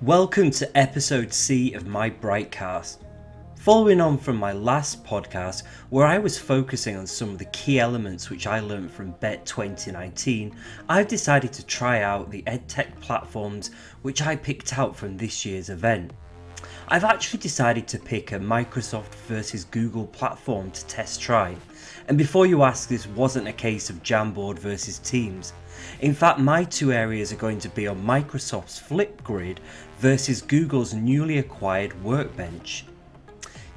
Welcome to episode C of my BRITEcast. Following on from my last podcast, where I was focusing on some of the key elements which I learned from BETT 2019, I've decided to try out the EdTech platforms which I picked out from this year's event. I've actually decided to pick a Microsoft versus Google platform to test try. And before you ask, this wasn't a case of Jamboard versus Teams. In fact, my two areas are going to be on Microsoft's Flipgrid versus Google's newly acquired Workbench.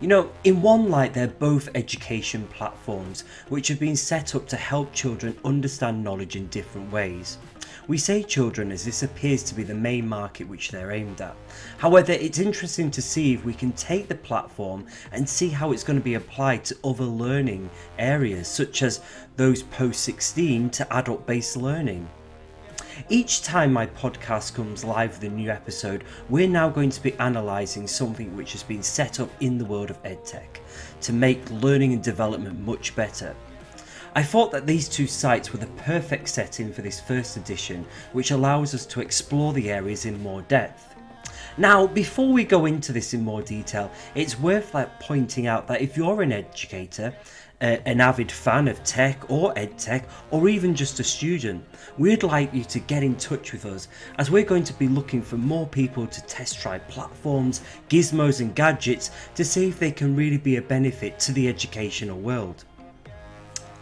You know, in one light, they're both education platforms which have been set up to help children understand knowledge in different ways. We say children as this appears to be the main market which they're aimed at. However, it's interesting to see if we can take the platform and see how it's going to be applied to other learning areas, such as those post 16 to adult based learning. Each time my podcast comes live with a new episode, we're now going to be analysing something which has been set up in the world of EdTech to make learning and development much better. I thought that these two sites were the perfect setting for this first edition, which allows us to explore the areas in more depth. Now, before we go into this in more detail, it's worth pointing out that if you're an educator an avid fan of tech or edtech, or even just a student, we'd like you to get in touch with us as we're going to be looking for more people to test drive platforms, gizmos, and gadgets to see if they can really be a benefit to the educational world.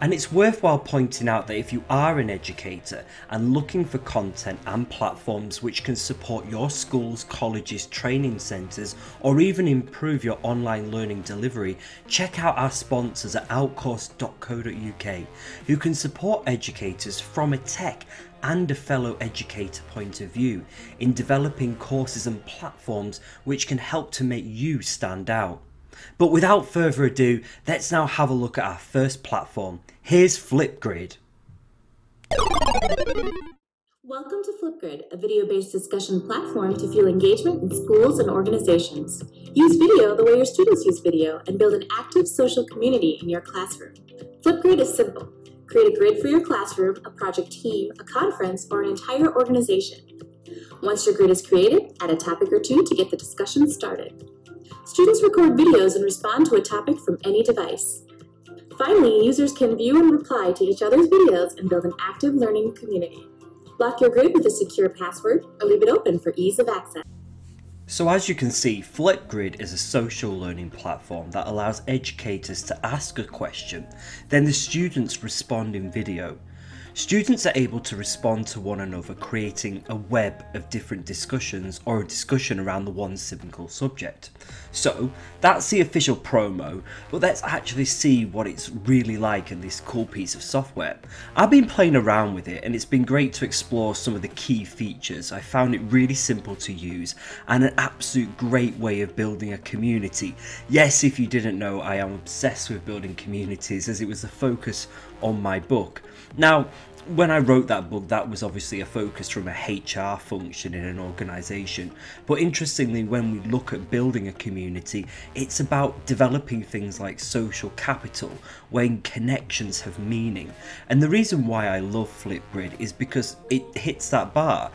And it's worthwhile pointing out that if you are an educator and looking for content and platforms which can support your schools, colleges, training centres, or even improve your online learning delivery, check out our sponsors at outcourse.co.uk who can support educators from a tech and a fellow educator point of view in developing courses and platforms which can help to make you stand out. But without further ado, let's now have a look at our first platform. Here's Flipgrid. Welcome to Flipgrid, a video based discussion platform to fuel engagement in schools and organizations. Use video the way your students use video and build an active social community in your classroom. Flipgrid is simple create a grid for your classroom, a project team, a conference, or an entire organization. Once your grid is created, add a topic or two to get the discussion started. Students record videos and respond to a topic from any device. Finally, users can view and reply to each other's videos and build an active learning community. Lock your grid with a secure password or leave it open for ease of access. So as you can see, Flipgrid is a social learning platform that allows educators to ask a question, then the students respond in video. Students are able to respond to one another, creating a web of different discussions or a discussion around the one simple subject. So, that's the official promo, but let's actually see what it's really like in this cool piece of software. I've been playing around with it and it's been great to explore some of the key features. I found it really simple to use and an absolute great way of building a community. Yes, if you didn't know, I am obsessed with building communities as it was the focus on my book. Now, when I wrote that book, that was obviously a focus from a HR function in an organization. But interestingly, when we look at building a community, it's about developing things like social capital, when connections have meaning. And the reason why I love Flipgrid is because it hits that bar.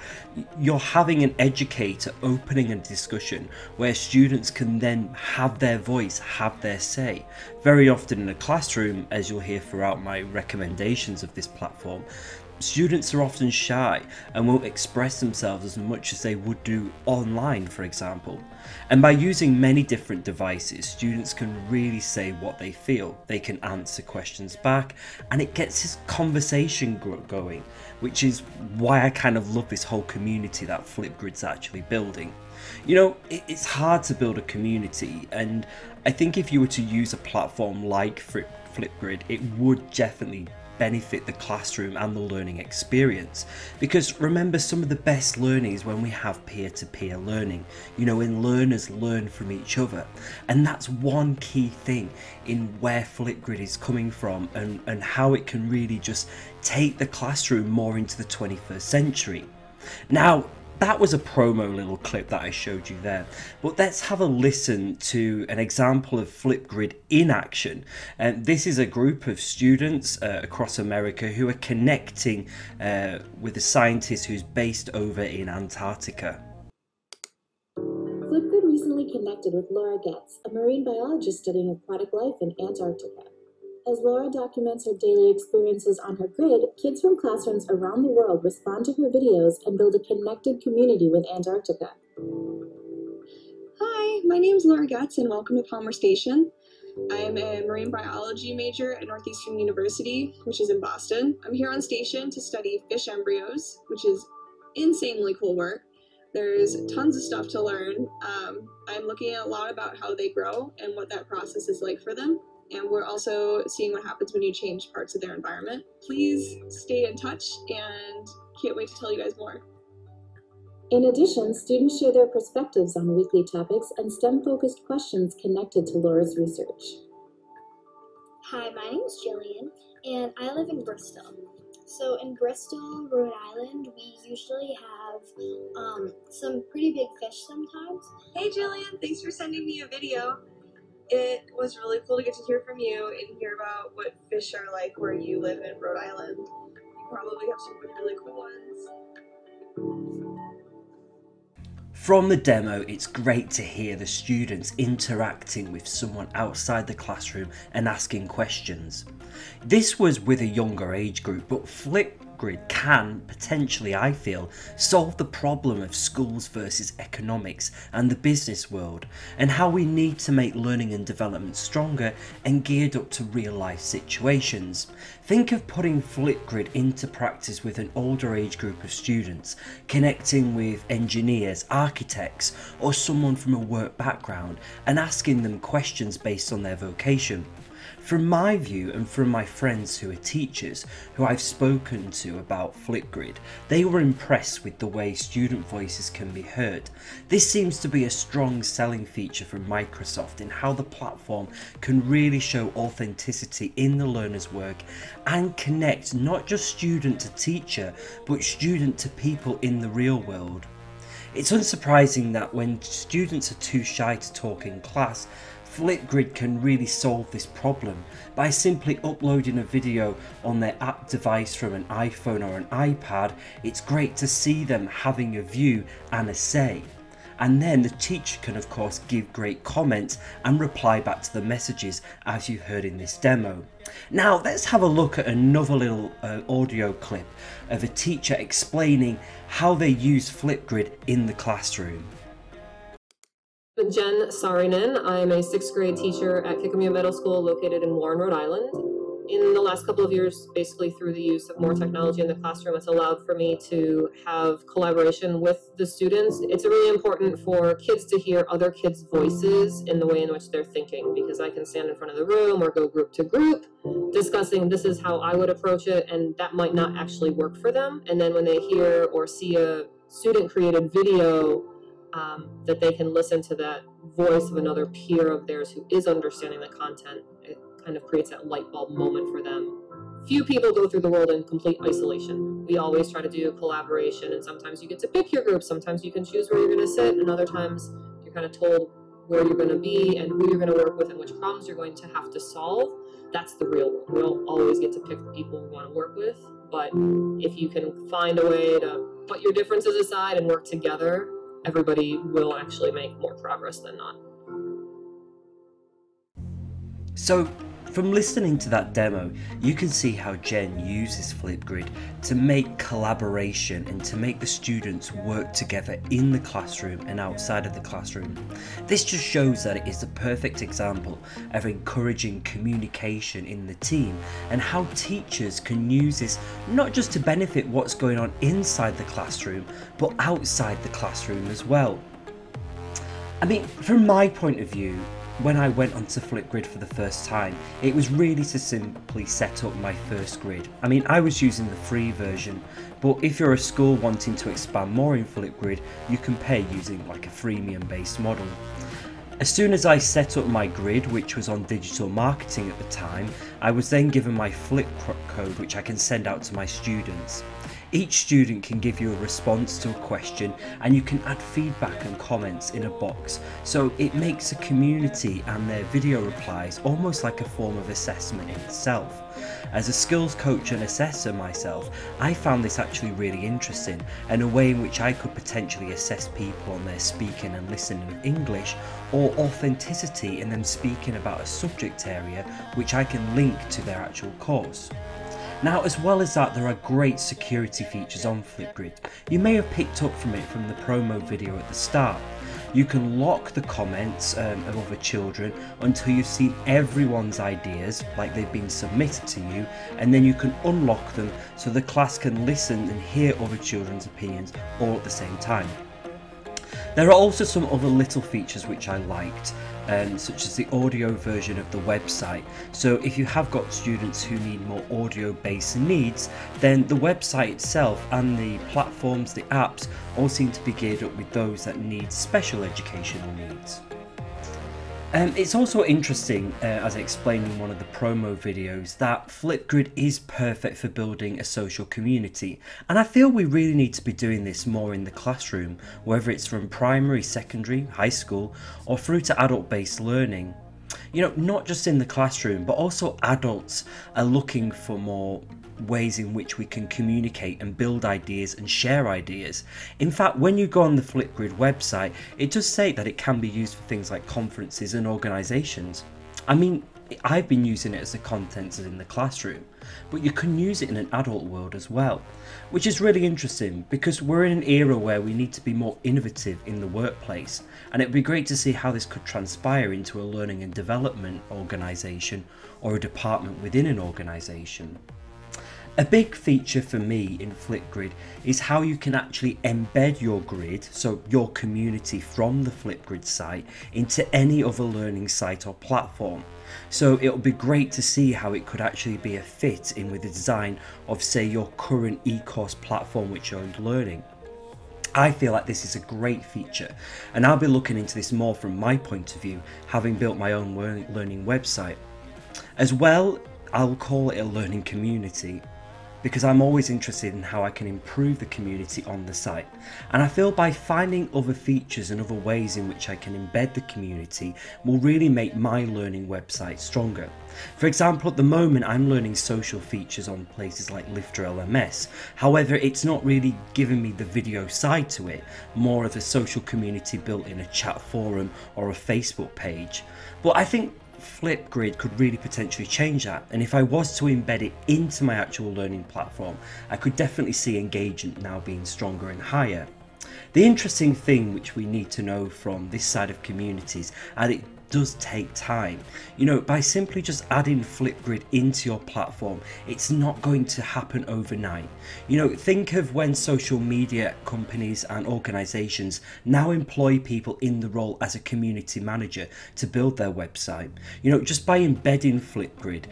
You're having an educator opening a discussion where students can then have their voice, have their say. Very often in a classroom, as you'll hear throughout my recommendations of this platform, Students are often shy and won't express themselves as much as they would do online, for example. And by using many different devices, students can really say what they feel. They can answer questions back, and it gets this conversation going, which is why I kind of love this whole community that Flipgrid's actually building. You know, it's hard to build a community, and I think if you were to use a platform like Flipgrid, it would definitely benefit the classroom and the learning experience. Because remember, some of the best learning is when we have peer to peer learning, you know, when learners learn from each other. And that's one key thing in where Flipgrid is coming from and, and how it can really just take the classroom more into the 21st century. Now, that was a promo little clip that I showed you there. But let's have a listen to an example of Flipgrid in action. And this is a group of students uh, across America who are connecting uh, with a scientist who's based over in Antarctica. Flipgrid recently connected with Laura Getz, a marine biologist studying aquatic life in Antarctica. As Laura documents her daily experiences on her grid, kids from classrooms around the world respond to her videos and build a connected community with Antarctica. Hi, my name is Laura Getz and welcome to Palmer Station. I am a marine biology major at Northeastern University, which is in Boston. I'm here on station to study fish embryos, which is insanely cool work. There's tons of stuff to learn. Um, I'm looking at a lot about how they grow and what that process is like for them and we're also seeing what happens when you change parts of their environment. Please stay in touch and can't wait to tell you guys more. In addition, students share their perspectives on weekly topics and STEM focused questions connected to Laura's research. Hi, my name is Jillian, and I live in Bristol. So, in Bristol, Rhode Island, we usually have um, some pretty big fish sometimes. Hey, Jillian, thanks for sending me a video it was really cool to get to hear from you and hear about what fish are like where you live in Rhode Island. You probably have some really, cool ones. From the demo, it's great to hear the students interacting with someone outside the classroom and asking questions. This was with a younger age group, but Flip grid can potentially, I feel, solve the problem of schools versus economics and the business world, and how we need to make learning and development stronger and geared up to real life situations. Think of putting Flipgrid into practice with an older age group of students, connecting with engineers, architects, or someone from a work background, and asking them questions based on their vocation. From my view and from my friends who are teachers who I've spoken to about Flipgrid, they were impressed with the way student voices can be heard. This seems to be a strong selling feature from Microsoft in how the platform can really show authenticity in the learner's work and connect not just student to teacher, but student to people in the real world. It's unsurprising that when students are too shy to talk in class, Flipgrid can really solve this problem by simply uploading a video on their app device from an iPhone or an iPad. It's great to see them having a view and a say. And then the teacher can, of course, give great comments and reply back to the messages as you heard in this demo. Now, let's have a look at another little uh, audio clip of a teacher explaining how they use Flipgrid in the classroom. Jen Sarinen. I'm a sixth grade teacher at Kickemuit Middle School located in Warren, Rhode Island. In the last couple of years, basically through the use of more technology in the classroom, it's allowed for me to have collaboration with the students. It's really important for kids to hear other kids' voices in the way in which they're thinking because I can stand in front of the room or go group to group discussing this is how I would approach it, and that might not actually work for them. And then when they hear or see a student created video, um, that they can listen to that voice of another peer of theirs who is understanding the content. It kind of creates that light bulb moment for them. Few people go through the world in complete isolation. We always try to do collaboration, and sometimes you get to pick your group. Sometimes you can choose where you're going to sit, and other times you're kind of told where you're going to be and who you're going to work with and which problems you're going to have to solve. That's the real world. We don't always get to pick the people we want to work with, but if you can find a way to put your differences aside and work together everybody will actually make more progress than not. So, from listening to that demo, you can see how Jen uses Flipgrid to make collaboration and to make the students work together in the classroom and outside of the classroom. This just shows that it is the perfect example of encouraging communication in the team and how teachers can use this not just to benefit what's going on inside the classroom, but outside the classroom as well. I mean, from my point of view, when I went onto Flipgrid for the first time, it was really to simply set up my first grid. I mean, I was using the free version, but if you're a school wanting to expand more in Flipgrid, you can pay using like a freemium based model. As soon as I set up my grid, which was on digital marketing at the time, I was then given my Flip code which I can send out to my students. Each student can give you a response to a question and you can add feedback and comments in a box. So it makes a community and their video replies almost like a form of assessment in itself. As a skills coach and assessor myself, I found this actually really interesting and a way in which I could potentially assess people on their speaking and listening English or authenticity in them speaking about a subject area which I can link to their actual course. Now, as well as that, there are great security features on Flipgrid. You may have picked up from it from the promo video at the start. You can lock the comments um, of other children until you've seen everyone's ideas, like they've been submitted to you, and then you can unlock them so the class can listen and hear other children's opinions all at the same time. There are also some other little features which I liked um, such as the audio version of the website. So, if you have got students who need more audio based needs, then the website itself and the platforms, the apps, all seem to be geared up with those that need special educational needs. Um, it's also interesting, uh, as I explained in one of the promo videos, that Flipgrid is perfect for building a social community. And I feel we really need to be doing this more in the classroom, whether it's from primary, secondary, high school, or through to adult based learning. You know, not just in the classroom, but also adults are looking for more ways in which we can communicate and build ideas and share ideas. In fact, when you go on the Flipgrid website, it does say that it can be used for things like conferences and organisations. I mean, I've been using it as a content in the classroom, but you can use it in an adult world as well, which is really interesting because we're in an era where we need to be more innovative in the workplace, and it'd be great to see how this could transpire into a learning and development organisation or a department within an organisation. A big feature for me in Flipgrid is how you can actually embed your grid, so your community from the Flipgrid site, into any other learning site or platform. So it'll be great to see how it could actually be a fit in with the design of, say, your current e-course platform which you're learning. I feel like this is a great feature, and I'll be looking into this more from my point of view, having built my own learning website. As well, I'll call it a learning community because I'm always interested in how I can improve the community on the site. And I feel by finding other features and other ways in which I can embed the community will really make my learning website stronger. For example, at the moment I'm learning social features on places like Lifter LMS. However, it's not really giving me the video side to it, more of a social community built in a chat forum or a Facebook page. But I think Flipgrid could really potentially change that. And if I was to embed it into my actual learning platform, I could definitely see engagement now being stronger and higher. The interesting thing which we need to know from this side of communities, and it does take time. You know, by simply just adding Flipgrid into your platform, it's not going to happen overnight. You know, think of when social media companies and organizations now employ people in the role as a community manager to build their website. You know, just by embedding Flipgrid,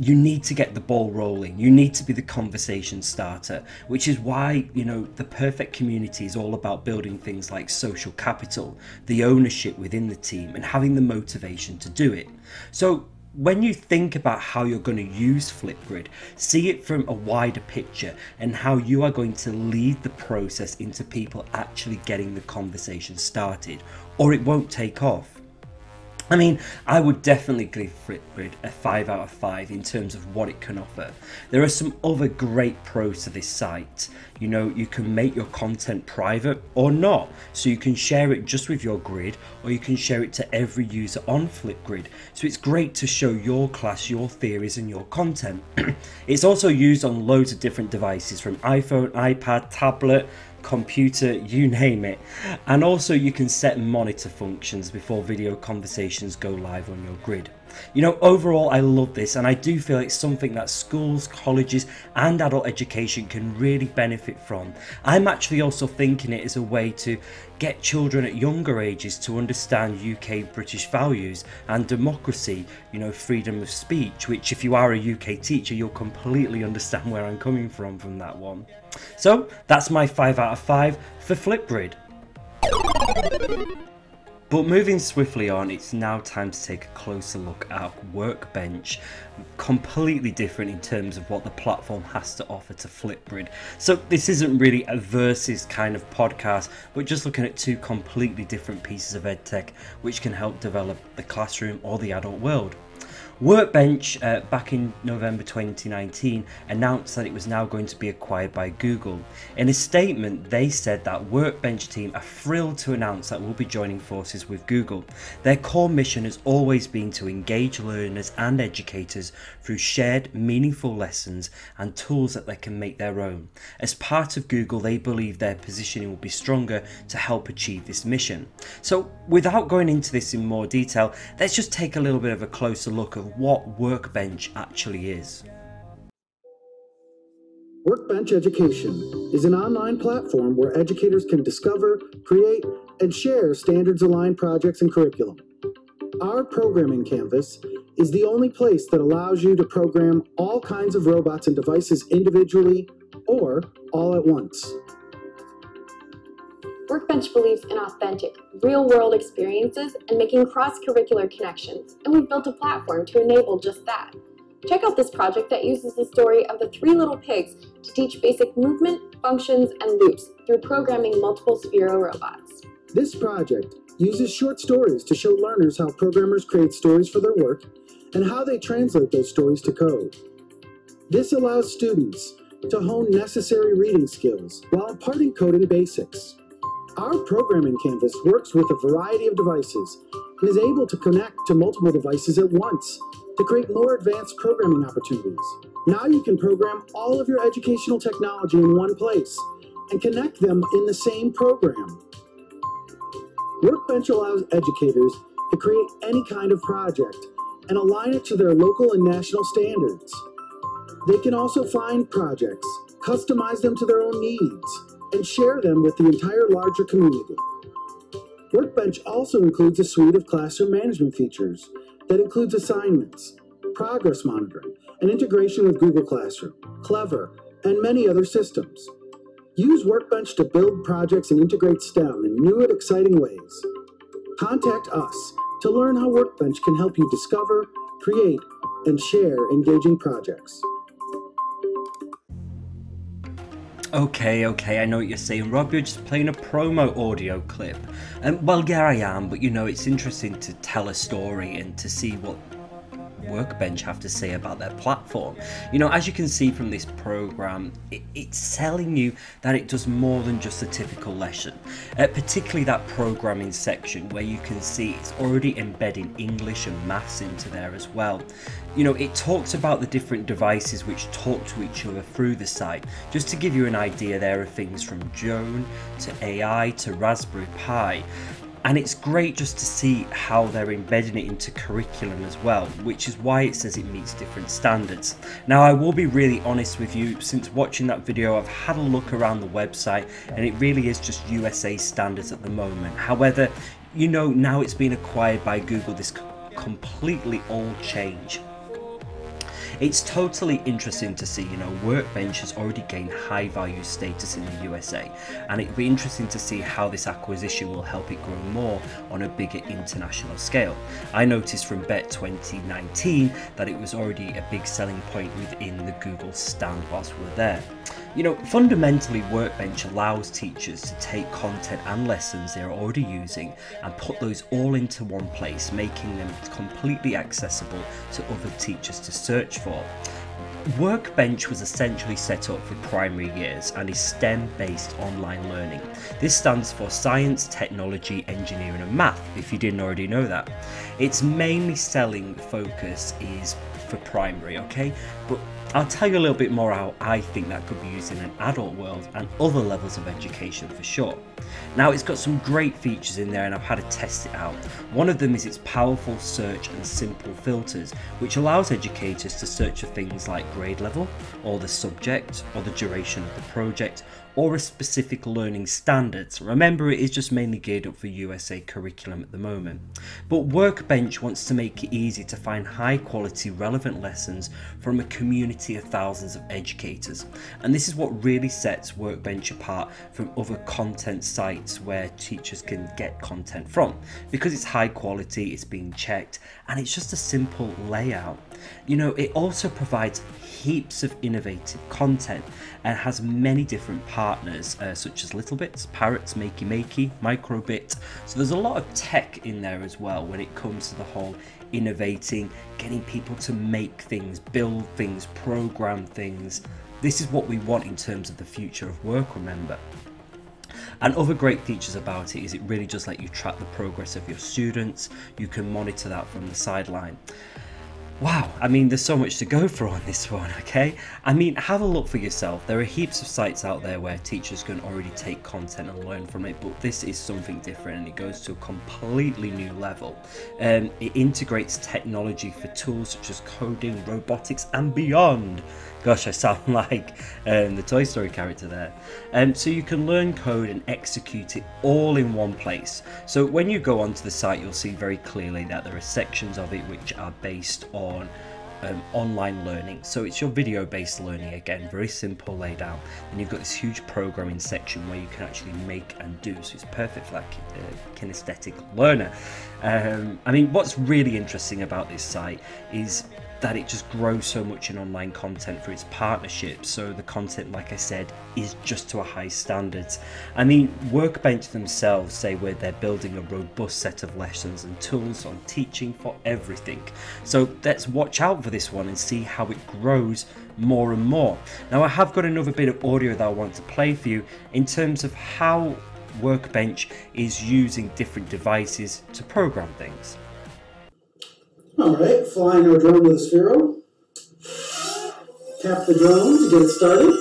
you need to get the ball rolling. You need to be the conversation starter, which is why, you know, the perfect community is all about building things like social capital, the ownership within the team, and having the motivation to do it. So, when you think about how you're going to use Flipgrid, see it from a wider picture and how you are going to lead the process into people actually getting the conversation started, or it won't take off. I mean, I would definitely give Flipgrid a 5 out of 5 in terms of what it can offer. There are some other great pros to this site. You know, you can make your content private or not, so you can share it just with your grid or you can share it to every user on Flipgrid. So it's great to show your class your theories and your content. it's also used on loads of different devices from iPhone, iPad, tablet, computer, you name it. And also you can set monitor functions before video conversations go live on your grid. You know, overall, I love this, and I do feel it's something that schools, colleges, and adult education can really benefit from. I'm actually also thinking it as a way to get children at younger ages to understand UK British values and democracy, you know, freedom of speech, which, if you are a UK teacher, you'll completely understand where I'm coming from from that one. So, that's my 5 out of 5 for Flipgrid. But moving swiftly on, it's now time to take a closer look at Workbench. Completely different in terms of what the platform has to offer to Flipgrid. So, this isn't really a versus kind of podcast, but just looking at two completely different pieces of edtech which can help develop the classroom or the adult world. Workbench, uh, back in November 2019, announced that it was now going to be acquired by Google. In a statement, they said that Workbench team are thrilled to announce that we'll be joining forces with Google. Their core mission has always been to engage learners and educators through shared, meaningful lessons and tools that they can make their own. As part of Google, they believe their positioning will be stronger to help achieve this mission. So, without going into this in more detail, let's just take a little bit of a closer look at what Workbench actually is. Workbench Education is an online platform where educators can discover, create, and share standards aligned projects and curriculum. Our programming canvas is the only place that allows you to program all kinds of robots and devices individually or all at once. Workbench believes in authentic, real world experiences and making cross curricular connections, and we've built a platform to enable just that. Check out this project that uses the story of the three little pigs to teach basic movement, functions, and loops through programming multiple Sphero robots. This project uses short stories to show learners how programmers create stories for their work and how they translate those stories to code. This allows students to hone necessary reading skills while imparting coding basics. Our programming canvas works with a variety of devices and is able to connect to multiple devices at once to create more advanced programming opportunities. Now you can program all of your educational technology in one place and connect them in the same program. Workbench allows educators to create any kind of project and align it to their local and national standards. They can also find projects, customize them to their own needs, and share them with the entire larger community. Workbench also includes a suite of classroom management features that includes assignments, progress monitoring, and integration with Google Classroom, Clever, and many other systems. Use Workbench to build projects and integrate STEM in new and exciting ways. Contact us to learn how Workbench can help you discover, create, and share engaging projects. Okay, okay, I know what you're saying, Rob. You're just playing a promo audio clip. And well, yeah, I am, but you know, it's interesting to tell a story and to see what Workbench have to say about their platform. You know, as you can see from this program, it, it's telling you that it does more than just a typical lesson, uh, particularly that programming section where you can see it's already embedding English and maths into there as well. You know, it talks about the different devices which talk to each other through the site. Just to give you an idea, there are things from Joan to AI to Raspberry Pi and it's great just to see how they're embedding it into curriculum as well, which is why it says it meets different standards. Now, I will be really honest with you, since watching that video, I've had a look around the website and it really is just USA standards at the moment. However, you know, now it's been acquired by Google, this completely all change. It's totally interesting to see, you know, Workbench has already gained high value status in the USA, and it'll be interesting to see how this acquisition will help it grow more on a bigger international scale. I noticed from Bett 2019 that it was already a big selling point within the Google stand whilst we were there. You know, fundamentally, Workbench allows teachers to take content and lessons they're already using and put those all into one place, making them completely accessible to other teachers to search for. Workbench was essentially set up for primary years and is STEM based online learning. This stands for Science, Technology, Engineering and Math, if you didn't already know that. Its mainly selling focus is for primary, okay? But I'll tell you a little bit more how I think that could be used in an adult world and other levels of education for sure. Now, it's got some great features in there and I've had to test it out. One of them is its powerful search and simple filters, which allows educators to search for things like grade level, or the subject, or the duration of the project, or a specific learning standards. Remember, it is just mainly geared up for USA curriculum at the moment. But Workbench wants to make it easy to find high quality, relevant lessons from a community of thousands of educators. And this is what really sets Workbench apart from other content sites where teachers can get content from because it's high quality, it's being checked, and it's just a simple layout. You know, it also provides heaps of innovative content and has many different partners uh, such as Littlebits, Parrots, Makey Makey, Microbit. So there's a lot of tech in there as well when it comes to the whole innovating, getting people to make things, build things, program things. This is what we want in terms of the future of work, remember. And other great features about it is it really does let you track the progress of your students. You can monitor that from the sideline. Wow, I mean, there's so much to go for on this one, okay? I mean, have a look for yourself. There are heaps of sites out there where teachers can already take content and learn from it, but this is something different and it goes to a completely new level. Um, it integrates technology for tools such as coding, robotics, and beyond. Gosh, I sound like um, the Toy Story character there. Um, so you can learn code and execute it all in one place. So when you go onto the site, you'll see very clearly that there are sections of it which are based on um, online learning. So it's your video based learning again, very simple laid out. And you've got this huge programming section where you can actually make and do. So it's perfect for that uh, kinesthetic learner. Um, I mean, what's really interesting about this site is that it just grows so much in online content for its partnerships. So the content, like I said, is just to a high standard. I mean, Workbench themselves say where they're building a robust set of lessons and tools on teaching for everything. So let's watch out for this one and see how it grows more and more. Now, I have got another bit of audio that I want to play for you in terms of how Workbench is using different devices to program things. All right, flying our drone with a Sphero. Tap the drone to get it started.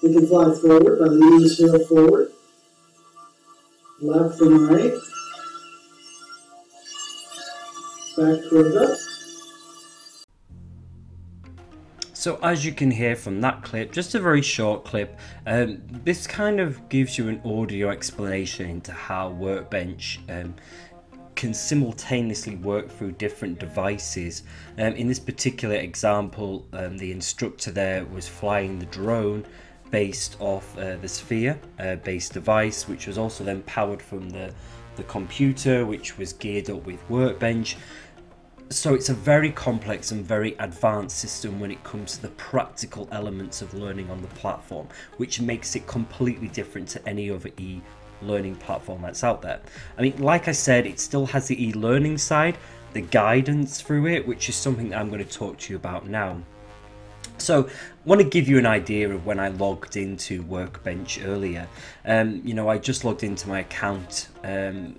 We can fly forward by leaning the Sphero forward. Left and right. Back towards up. So as you can hear from that clip, just a very short clip, um, this kind of gives you an audio explanation into how Workbench um, can simultaneously work through different devices. Um, in this particular example, um, the instructor there was flying the drone based off uh, the Sphere uh, based device, which was also then powered from the, the computer, which was geared up with Workbench. So it's a very complex and very advanced system when it comes to the practical elements of learning on the platform, which makes it completely different to any other e learning platform that's out there. I mean, like I said, it still has the e learning side, the guidance through it, which is something that I'm going to talk to you about now. So, I want to give you an idea of when I logged into Workbench earlier. Um, you know, I just logged into my account um,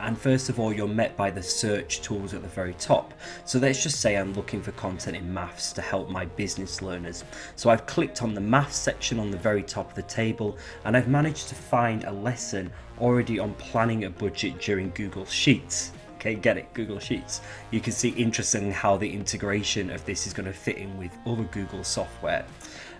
and first of all you're met by the search tools at the very top. So let's just say I'm looking for content in maths to help my business learners. So I've clicked on the maths section on the very top of the table and I've managed to find a lesson already on planning a budget during Google Sheets. Okay get it? Google Sheets. You can see interesting how the integration of this is going to fit in with other Google software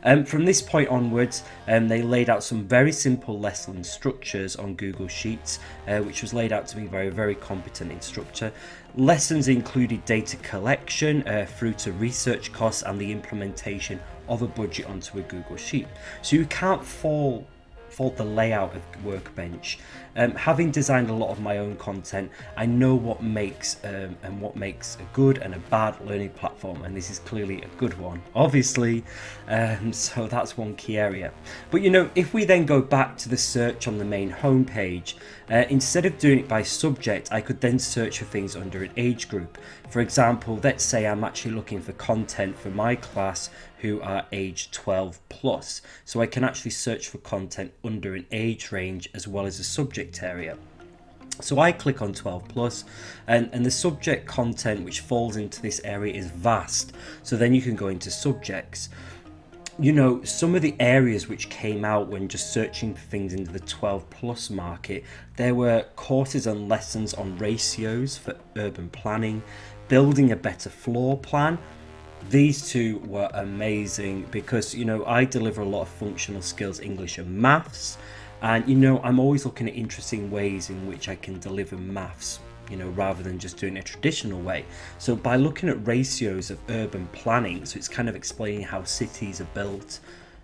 um, from this point onwards, um, they laid out some very simple lesson structures on Google Sheets, uh, which was laid out to be very, very competent instructor. Lessons included data collection uh, through to research costs and the implementation of a budget onto a Google Sheet. So you can't fall fault the layout of Workbench. Um, having designed a lot of my own content, I know what makes um, and what makes a good and a bad learning platform, and this is clearly a good one, obviously. Um, so that's one key area. But you know, if we then go back to the search on the main homepage, uh, instead of doing it by subject, I could then search for things under an age group. For example, let's say I'm actually looking for content for my class who are age 12 plus. So I can actually search for content under an age range as well as a subject area. So I click on 12 plus and, and the subject content which falls into this area is vast. So then you can go into subjects. You know, some of the areas which came out when just searching for things into the 12 plus market, there were courses and lessons on ratios for urban planning, building a better floor plan, these two were amazing because you know I deliver a lot of functional skills, English and maths, and you know I'm always looking at interesting ways in which I can deliver maths you know, rather than just doing a traditional way. So by looking at ratios of urban planning, so it's kind of explaining how cities are built,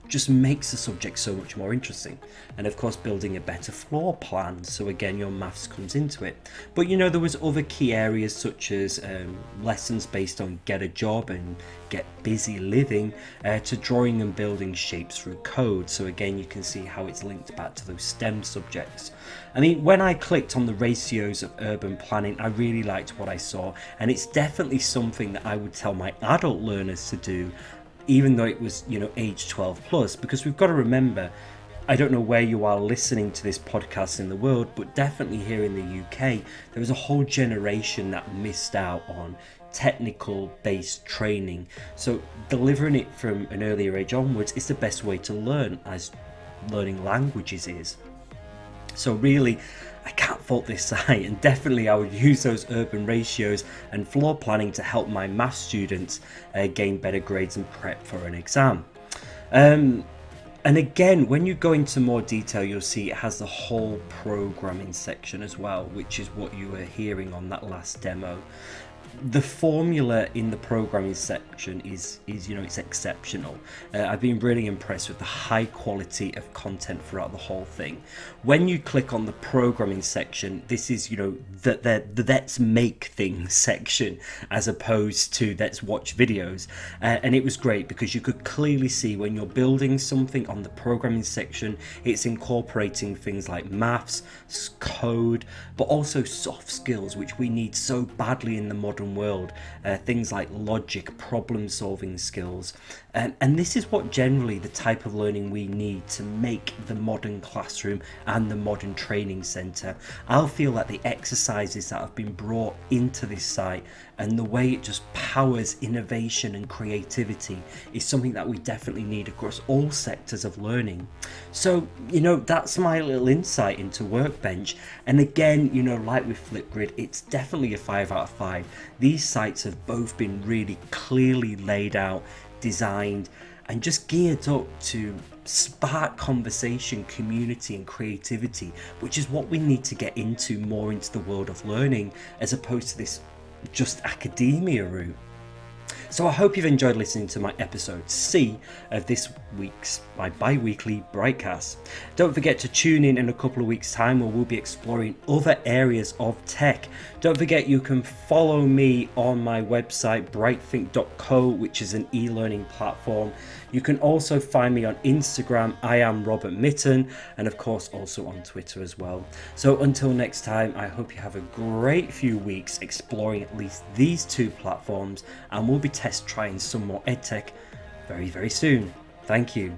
just makes the subject so much more interesting. And of course, building a better floor plan. So again, your maths comes into it. But you know, there was other key areas such as um, lessons based on get a job and get busy living, uh, to drawing and building shapes through code. So again, you can see how it's linked back to those STEM subjects. I mean, when I clicked on the ratios of urban planning, I really liked what I saw, and it's definitely something that I would tell my adult learners to do even though it was, you know, age 12 plus, because we've got to remember, I don't know where you are listening to this podcast in the world, but definitely here in the UK, there was a whole generation that missed out on technical based training. So delivering it from an earlier age onwards is the best way to learn, as learning languages is. So really, fault this site, and definitely I would use those urban ratios and floor planning to help my math students uh, gain better grades and prep for an exam. Um, and again, when you go into more detail, you'll see it has the whole programming section as well, which is what you were hearing on that last demo the formula in the programming section is is you know it's exceptional. Uh, i've been really impressed with the high quality of content throughout the whole thing. When you click on the programming section this is you know the, the, the let's make things section as opposed to let's watch videos. Uh, and it was great because you could clearly see when you're building something on the programming section it's incorporating things like maths code but also soft skills which we need so badly in the modern modern world, uh, things like logic, problem solving skills. Um, and this is what generally the type of learning we need to make the modern classroom and the modern training centre. I'll feel that the exercises that have been brought into this site and the way it just powers innovation and creativity is something that we definitely need across all sectors of learning. So, you know, that's my little insight into Workbench. And again, you know, like with Flipgrid, it's definitely a 5 out of 5. These sites have both been really clearly laid out, designed, and just geared up to spark conversation, community, and creativity, which is what we need to get into more into the world of learning as opposed to this just academia route. So I hope you've enjoyed listening to my episode C of this week's my bi-weekly BRITEcast. Don't forget to tune in in a couple of weeks time where we'll be exploring other areas of tech. Don't forget you can follow me on my website britethink.co which is an e-learning platform. You can also find me on Instagram I am Robert Mitton and of course also on Twitter as well. So until next time I hope you have a great few weeks exploring at least these two platforms and we'll be test trying some more EdTech very, very soon. Thank you.